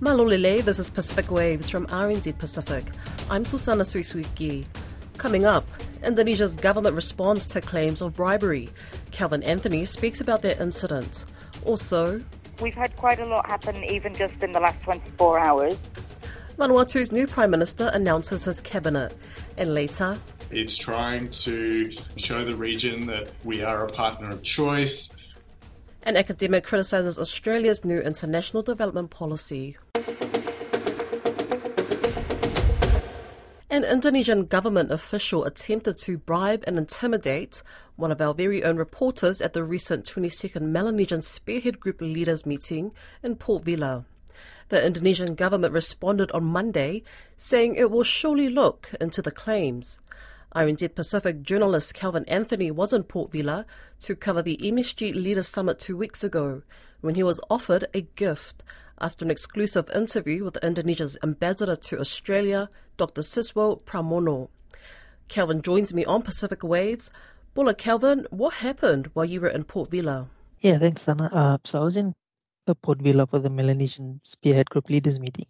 Malolele, this is Pacific Waves from RNZ Pacific. I'm Susana Suisuiki. Coming up, Indonesia's government responds to claims of bribery. Calvin Anthony speaks about that incident. Also, We've had quite a lot happen even just in the last 24 hours. Vanuatu's new Prime Minister announces his cabinet. And later, It's trying to show the region that we are a partner of choice. An academic criticises Australia's new international development policy. An Indonesian government official attempted to bribe and intimidate one of our very own reporters at the recent 22nd Melanesian Spearhead Group leaders meeting in Port Vila. The Indonesian government responded on Monday, saying it will surely look into the claims. RNZ Pacific journalist Calvin Anthony was in Port Vila to cover the MSG Leaders Summit two weeks ago when he was offered a gift after an exclusive interview with Indonesia's ambassador to Australia, Dr. Siswo Pramono. Calvin joins me on Pacific Waves. Bula Calvin, what happened while you were in Port Vila? Yeah, thanks, Sana. Uh, so I was in Port Vila for the Melanesian Spearhead Group Leaders meeting.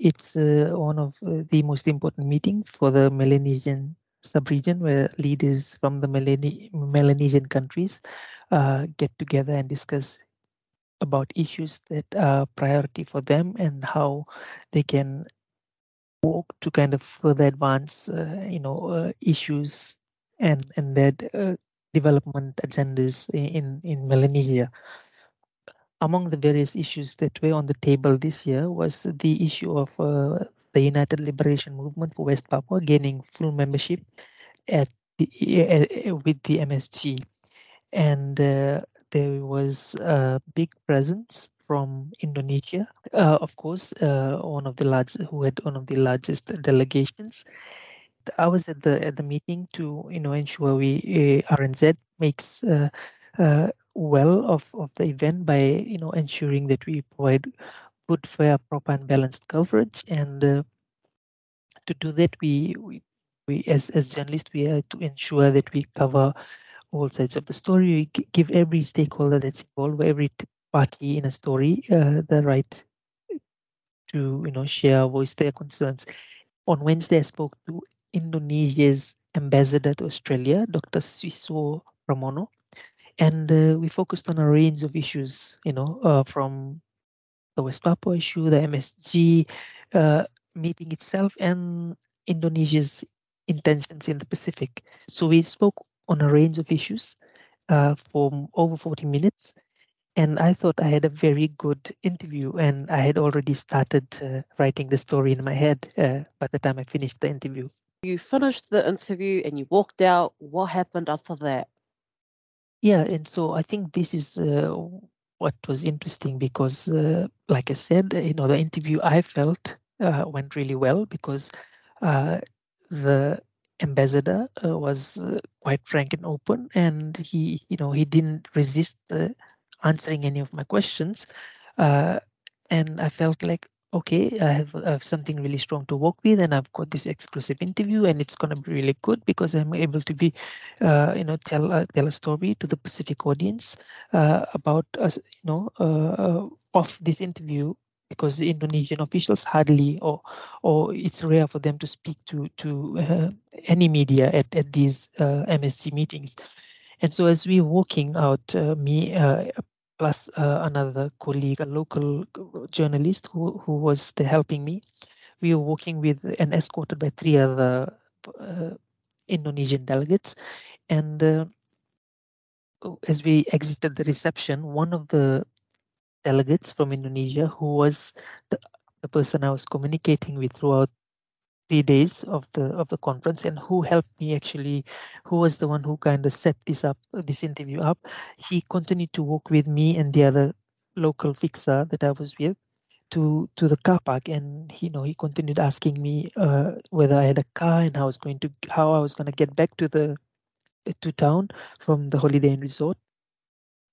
It's uh, one of uh, the most important meetings for the Melanesian sub-region where leaders from the Melane- Melanesian countries uh, get together and discuss about issues that are priority for them and how they can work to kind of further advance, uh, you know, uh, issues and and their uh, development agendas in in Melanesia. Among the various issues that were on the table this year was the issue of uh, the United Liberation Movement for West Papua gaining full membership at the, uh, with the MSG, and uh, there was a big presence from Indonesia. Uh, of course, uh, one of the large who had one of the largest delegations. I was at the at the meeting to you know ensure we uh, RNZ makes uh, uh, well of, of the event by you know ensuring that we provide good, fair, proper, and balanced coverage. And uh, to do that, we we, we as as journalists we have to ensure that we cover all sides of the story. We give every stakeholder that's involved, every party in a story, uh, the right to you know share, voice their concerns. On Wednesday, I spoke to Indonesia's ambassador to Australia, Dr. Siswo Pramono, and uh, we focused on a range of issues. You know, uh, from the West Papua issue, the MSG uh, meeting itself, and Indonesia's intentions in the Pacific. So we spoke on a range of issues uh, for over 40 minutes. And I thought I had a very good interview, and I had already started uh, writing the story in my head uh, by the time I finished the interview. You finished the interview and you walked out. What happened after that? Yeah, and so I think this is uh, what was interesting because, uh, like I said, you know, the interview I felt uh, went really well because uh, the ambassador uh, was uh, quite frank and open, and he, you know, he didn't resist uh, answering any of my questions, and I felt like. Okay, I have, I have something really strong to work with, and I've got this exclusive interview, and it's gonna be really good because I'm able to be uh, you know tell uh, tell a story to the Pacific audience uh, about us you know uh, uh, of this interview because Indonesian officials hardly or or it's rare for them to speak to to uh, any media at at these MSG meetings. And so as we're walking out uh, me uh, plus uh, another colleague a local journalist who who was helping me. We were walking with and escorted by three other uh, Indonesian delegates. And uh, as we exited the reception, one of the delegates from Indonesia, who was the, the person I was communicating with throughout three days of the of the conference, and who helped me actually, who was the one who kind of set this up, this interview up. He continued to work with me and the other local fixer that I was with to to the car park and he, you know he continued asking me uh, whether I had a car and how I was going to how I was going to get back to the to town from the holiday inn resort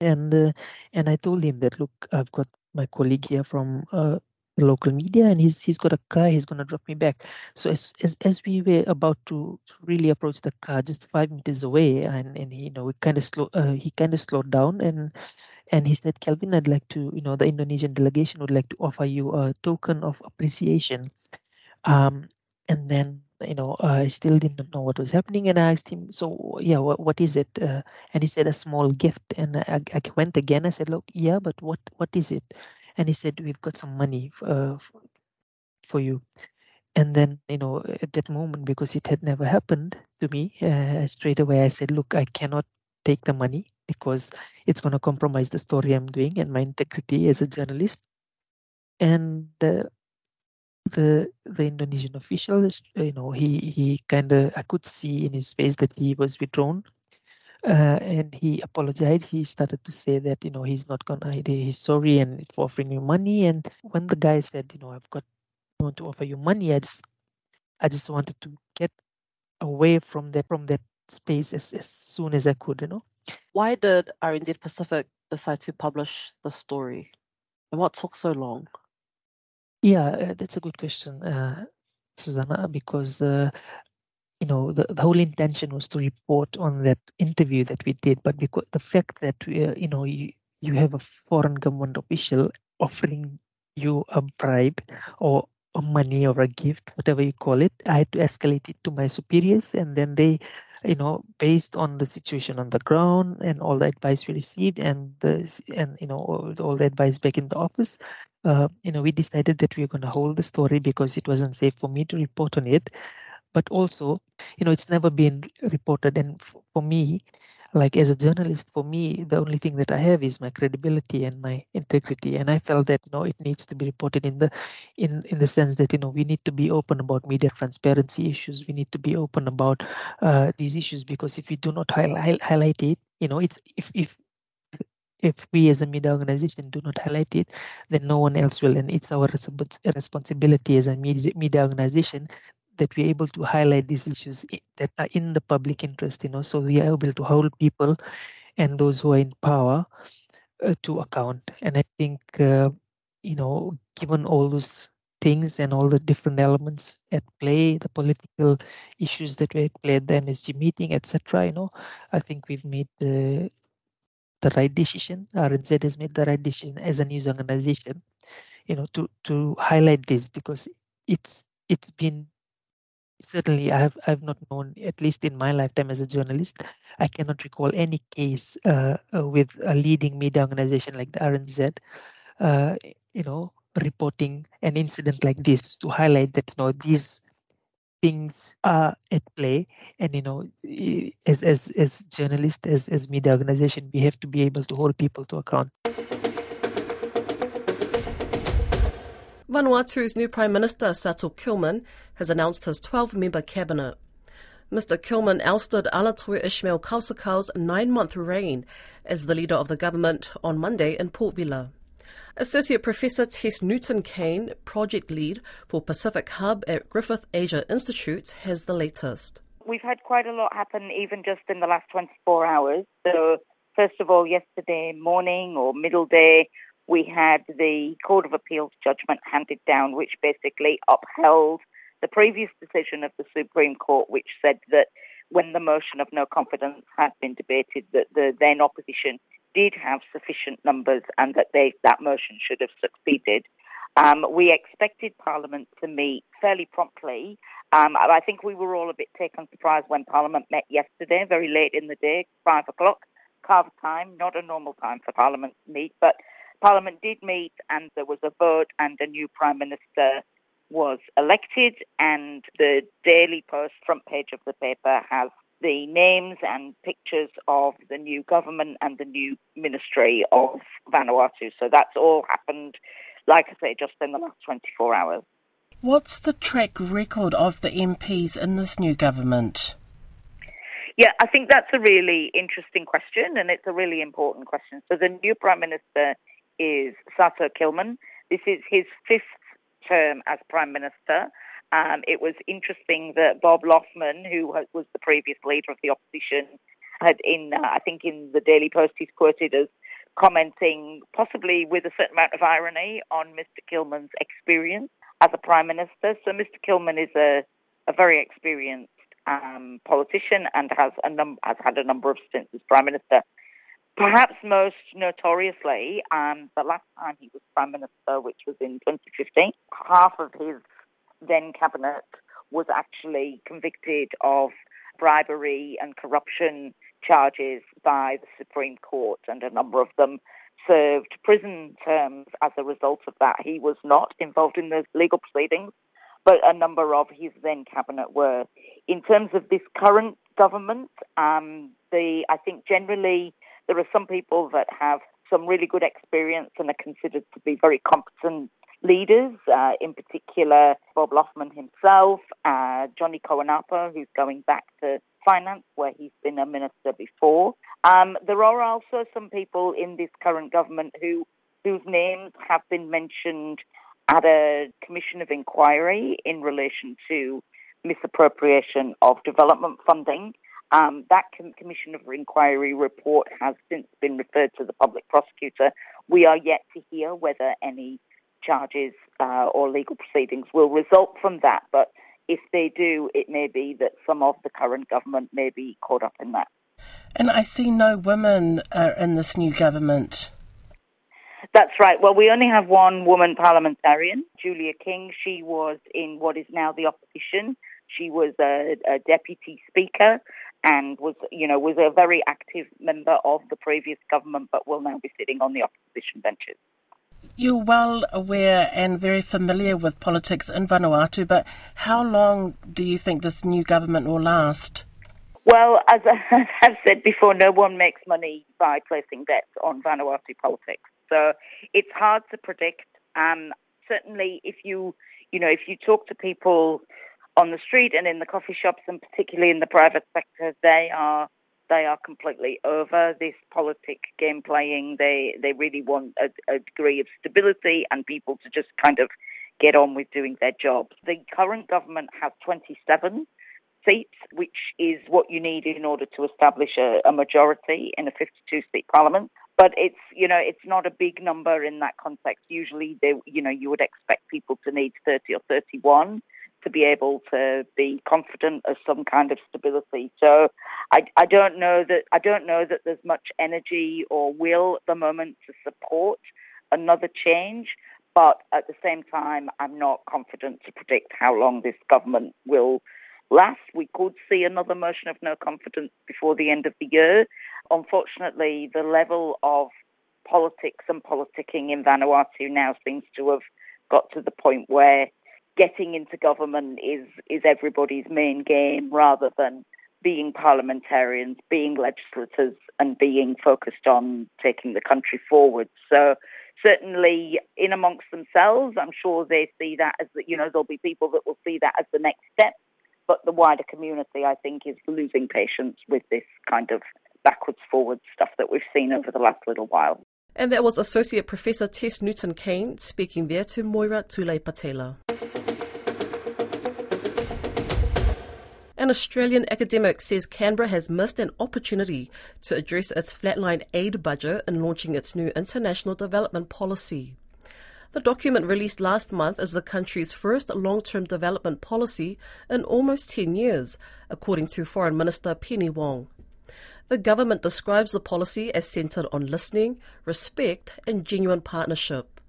and uh, and I told him that look I've got my colleague here from uh, local media and he's he's got a car he's gonna drop me back so as as, as we were about to really approach the car just five meters away and and you know we kind of slow uh, he kind of slowed down and And he said, Kelvin, I'd like to, you know, the Indonesian delegation would like to offer you a token of appreciation. Um, and then, you know, uh, I still didn't know what was happening. And I asked him, so, yeah, what, what is it? Uh, and he said, a small gift. And I, I went again. I said, look, yeah, but what, what is it? And he said, we've got some money uh, for you. And then you know at that moment because it had never happened to me uh, straight away i said look i cannot take the money because it's going to compromise the story i'm doing and my integrity as a journalist. And uh, the the indonesian official you know he he kind of i could see in his face that he was withdrawn uh, and he apologized. He started to say that you know he's not gonna. He's sorry and for offering you money. And when the guy said, you know, I've got I want to offer you money. I just I just wanted to get away from that from that space as, as soon as I could, you know. Why did RNZ Pacific decide to publish the story? And what took so long? Yeah, uh, that's a good question, uh, Susana, because uh, you know the, the whole intention was to report on that interview that we did, but because the fact that we, uh, you know you, you have a foreign government official offering you a bribe or or money or a gift, whatever you call it. I had to escalate it to my superiors, and then they, you know, based on the situation on the ground and all the advice we received, and the and you know all, all the advice back in the office, uh, you know, we decided that we were going to hold the story because it wasn't safe for me to report on it, but also, you know, it's never been reported, and for me, like as a journalist for me the only thing that i have is my credibility and my integrity. And i felt that you know it needs to be reported in the in in the sense that you know we need to be open about media transparency issues. We need to be open about uh, these issues because if we do not highlight, highlight it you know it's if if if we as a media organization do not highlight it, then no one else will. And it's our responsibility as a media organization that we're able to highlight these issues that are in the public interest you know so we are able to hold people and those who are in power uh, to account. And i think uh, you know given all those things and all the different elements at play the political issues that were at play at the msg meeting etc you know i think we've made the the right decision. Rnz has made the right decision as a news organization you know to to highlight this because it's it's been certainly I have I've not known at least in my lifetime as a journalist I cannot recall any case uh, uh, with a leading media organization like the RNZ uh, you know reporting an incident like this to highlight that you know these things are at play. And you know as as as journalists as as media organization we have to be able to hold people to account Vanuatu's new Prime Minister, Sato Kilman, has announced his 12 member cabinet. Mr. Kilman ousted Alatoi Ishmael Kalsakau's nine month reign as the leader of the government on Monday in Port Vila. Associate Professor Tess Newton Cain, project lead for Pacific Hub at Griffith Asia Institute, has the latest. We've had quite a lot happen even just in the last 24 hours. So, first of all, yesterday morning or middle day, we had the Court of Appeals judgment handed down, which basically upheld the previous decision of the Supreme Court, which said that when the motion of no confidence had been debated, that the then opposition did have sufficient numbers and that they, that motion should have succeeded. Um, we expected Parliament to meet fairly promptly. Um, I think we were all a bit taken surprise when Parliament met yesterday, very late in the day, five o'clock, kava time, not a normal time for Parliament to meet, but Parliament did meet and there was a vote and a new Prime Minister was elected and the Daily Post front page of the paper has the names and pictures of the new government and the new Ministry of Vanuatu. So that's all happened, like I say, just in the last 24 hours. What's the track record of the MPs in this new government? Yeah, I think that's a really interesting question and it's a really important question. So the new Prime Minister is Sato Kilman. This is his fifth term as Prime Minister. Um, it was interesting that Bob Loughman, who was the previous leader of the opposition, had in, uh, I think in the Daily Post, he's quoted as commenting, possibly with a certain amount of irony, on Mr. Kilman's experience as a Prime Minister. So Mr. Kilman is a, a very experienced um, politician and has, a num- has had a number of stints as Prime Minister. Perhaps most notoriously, um, the last time he was Prime Minister, which was in 2015, half of his then cabinet was actually convicted of bribery and corruption charges by the Supreme Court, and a number of them served prison terms as a result of that. He was not involved in those legal proceedings, but a number of his then cabinet were. In terms of this current government, um, the I think generally there are some people that have some really good experience and are considered to be very competent leaders, uh, in particular Bob Loughman himself, uh, Johnny Koanapo, who's going back to finance where he's been a minister before. Um, there are also some people in this current government who whose names have been mentioned at a commission of inquiry in relation to misappropriation of development funding. Um, that commission of inquiry report has since been referred to the public prosecutor. We are yet to hear whether any charges uh, or legal proceedings will result from that, but if they do, it may be that some of the current government may be caught up in that. And I see no women uh, in this new government. That's right. Well, we only have one woman parliamentarian, Julia King. She was in what is now the opposition. She was a, a deputy speaker and was, you know, was a very active member of the previous government, but will now be sitting on the opposition benches. You're well aware and very familiar with politics in Vanuatu, but how long do you think this new government will last? Well, as I've said before, no one makes money by placing bets on Vanuatu politics. So it's hard to predict. Um, certainly, if you, you know, if you talk to people on the street and in the coffee shops, and particularly in the private sector, they are they are completely over this politic game playing. They they really want a, a degree of stability and people to just kind of get on with doing their job. The current government has 27 seats, which is what you need in order to establish a, a majority in a 52 seat parliament. But it's you know it's not a big number in that context. Usually, they you know you would expect people to need 30 or 31 to be able to be confident of some kind of stability. So I, I don't know that I don't know that there's much energy or will at the moment to support another change. But at the same time, I'm not confident to predict how long this government will last. We could see another motion of no confidence before the end of the year. Unfortunately, the level of politics and politicking in Vanuatu now seems to have got to the point where getting into government is is everybody's main game rather than being parliamentarians, being legislators, and being focused on taking the country forward. So certainly in amongst themselves, I'm sure they see that as you know there'll be people that will see that as the next step, but the wider community, I think, is losing patience with this kind of backwards forward stuff that we've seen over the last little while. And that was Associate Professor Tess Newton Cain speaking there to Moera Tuilaepa-Taylor. An Australian academic says Canberra has missed an opportunity to address its flatline aid budget in launching its new international development policy. The document released last month is the country's first long term development policy in almost 10 years, according to Foreign Minister Penny Wong. The government describes the policy as centred on listening, respect, and genuine partnership.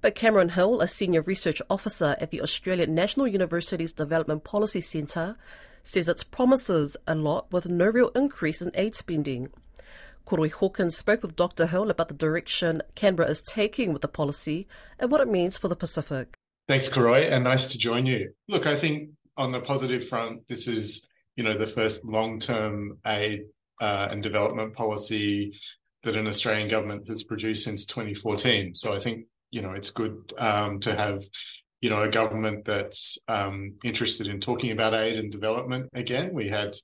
But Cameron Hill, a senior research officer at the Australian National University's Development Policy Centre, says it promises a lot with no real increase in aid spending. Koroi Hawkins spoke with Dr. Hill about the direction Canberra is taking with the policy and what it means for the Pacific. Thanks, Koroi, and nice to join you. Look, I think on the positive front, this is you know the first long-term aid uh, and development policy that an Australian government has produced since 2014. So I think you know it's good um, to have you know, a government that's um, interested in talking about aid and development again. We had,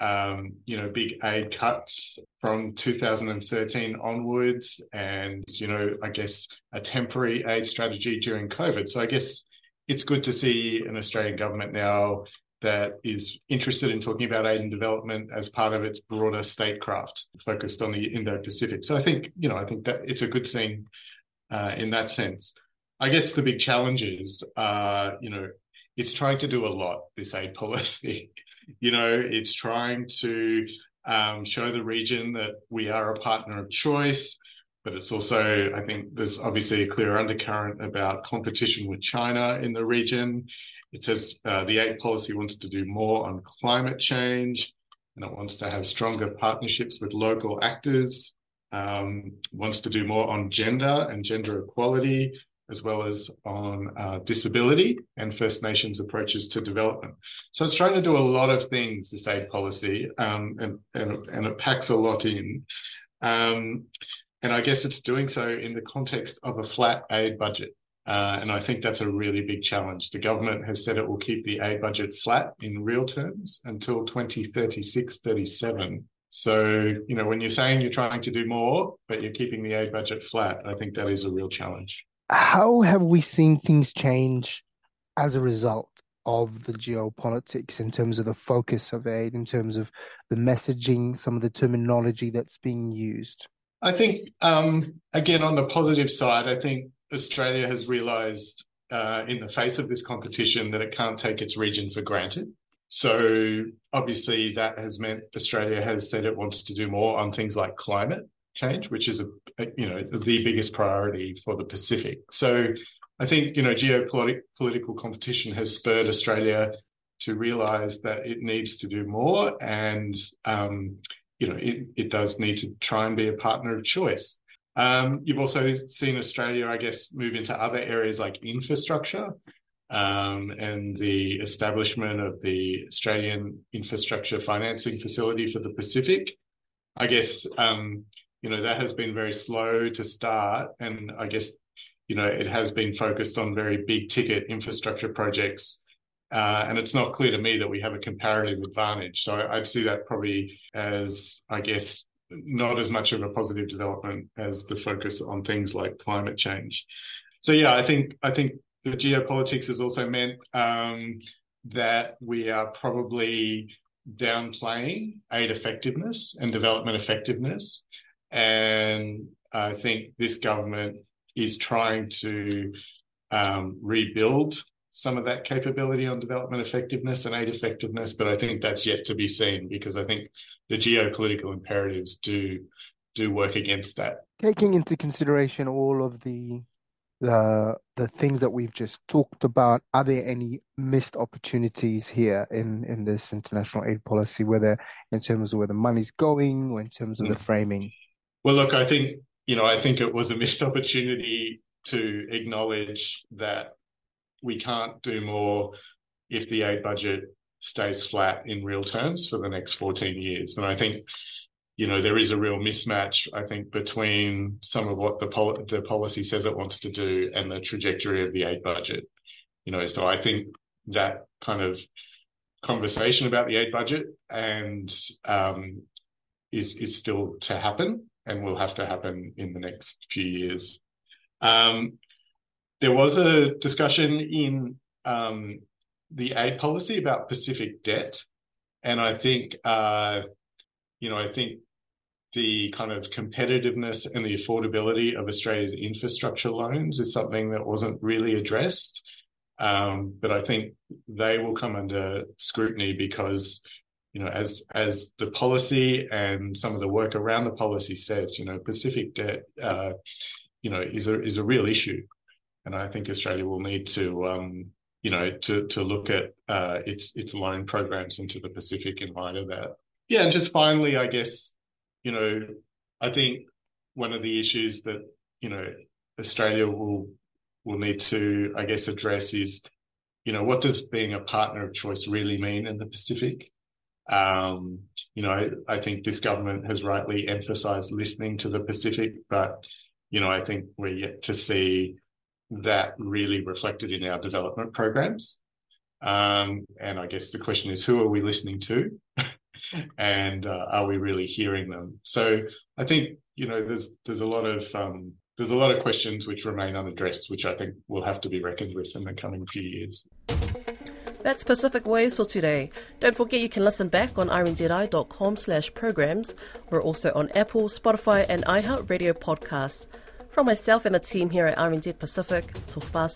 um, you know, big aid cuts from 2013 onwards, and you know, I guess a temporary aid strategy during COVID. So I guess it's good to see an Australian government now that is interested in talking about aid and development as part of its broader statecraft focused on the Indo-Pacific. So I think, you know, I think that it's a good thing uh, in that sense. I guess the big challenges are, you know, it's trying to do a lot, this aid policy. you know, it's trying to um, show the region that we are a partner of choice. But it's also, I think, there's obviously a clear undercurrent about competition with China in the region. It says uh, the aid policy wants to do more on climate change and it wants to have stronger partnerships with local actors, um, wants to do more on gender and gender equality, as well as on uh, disability and First Nations approaches to development. So it's trying to do a lot of things, this aid policy, um, and, and, and, it packs a lot in. Um, and I guess it's doing so in the context of a flat aid budget. Uh, and I think that's a really big challenge. The government has said it will keep the aid budget flat in real terms until 2036 37. So, you know, when you're saying you're trying to do more, but you're keeping the aid budget flat, I think that is a real challenge. How have we seen things change as a result of the geopolitics in terms of the focus of aid, in terms of the messaging, some of the terminology that's being used? I think, um, again, on the positive side, I think Australia has realised uh, in the face of this competition that it can't take its region for granted. So obviously that has meant Australia has said it wants to do more on things like climate change, which is a, a you know the biggest priority for the Pacific. So I think you know geopolitical competition has spurred Australia to realise that it needs to do more, and um, you know it, it does need to try and be a partner of choice. Um, you've also seen Australia, I guess, move into other areas like infrastructure um, and the establishment of the Australian Infrastructure Financing Facility for the Pacific. I guess, um, you know, that has been very slow to start. And I guess, you know, it has been focused on very big ticket infrastructure projects. Uh, and it's not clear to me that we have a comparative advantage. So I'd see that probably as, I guess, not as much of a positive development as the focus on things like climate change. So yeah, I think I think the geopolitics has also meant um, that we are probably downplaying aid effectiveness and development effectiveness, and I think this government is trying to um, rebuild some of that capability on development effectiveness and aid effectiveness, but I think that's yet to be seen because I think the geopolitical imperatives do do work against that. Taking into consideration all of the the the things that we've just talked about, are there any missed opportunities here in in this international aid policy, whether in terms of where the money's going or in terms of mm. the framing? Well, look, I think you know, I think it was a missed opportunity to acknowledge that we can't do more if the aid budget stays flat in real terms for the next 14 years. And I think, you know, there is a real mismatch, I think, between some of what the, pol- the policy says it wants to do and the trajectory of the aid budget. You know, so I think that kind of conversation about the aid budget and um, is is still to happen and will have to happen in the next few years. Um, there was a discussion in um, the aid policy about Pacific debt, and I think uh, you know I think the kind of competitiveness and the affordability of Australia's infrastructure loans is something that wasn't really addressed. Um, but I think they will come under scrutiny because, you know, as as the policy and some of the work around the policy says, you know, Pacific debt, uh, you know, is a is a real issue and I think Australia will need to, um, you know, to to look at uh, its its loan programs into the Pacific in light of that. Yeah, and just finally, I guess, you know, I think one of the issues that you know Australia will will need to, I guess, address is, you know, what does being a partner of choice really mean in the Pacific? Um, you know, I, think this government has rightly emphasised listening to the Pacific, but you know, I think we're yet to see that really reflected in our development programs. Um, and I guess the question is, who are we listening to? and uh, are we really hearing them? So I think you know there's there's a lot of um, there's a lot of questions which remain unaddressed, which I think will have to be reckoned with in the coming few years. That's Pacific Waves for today. Don't forget you can listen back on rnzi.com slash programs. We're also on Apple, Spotify and iHeartRadio podcasts. From myself and the team here at RNZ Pacific, to till far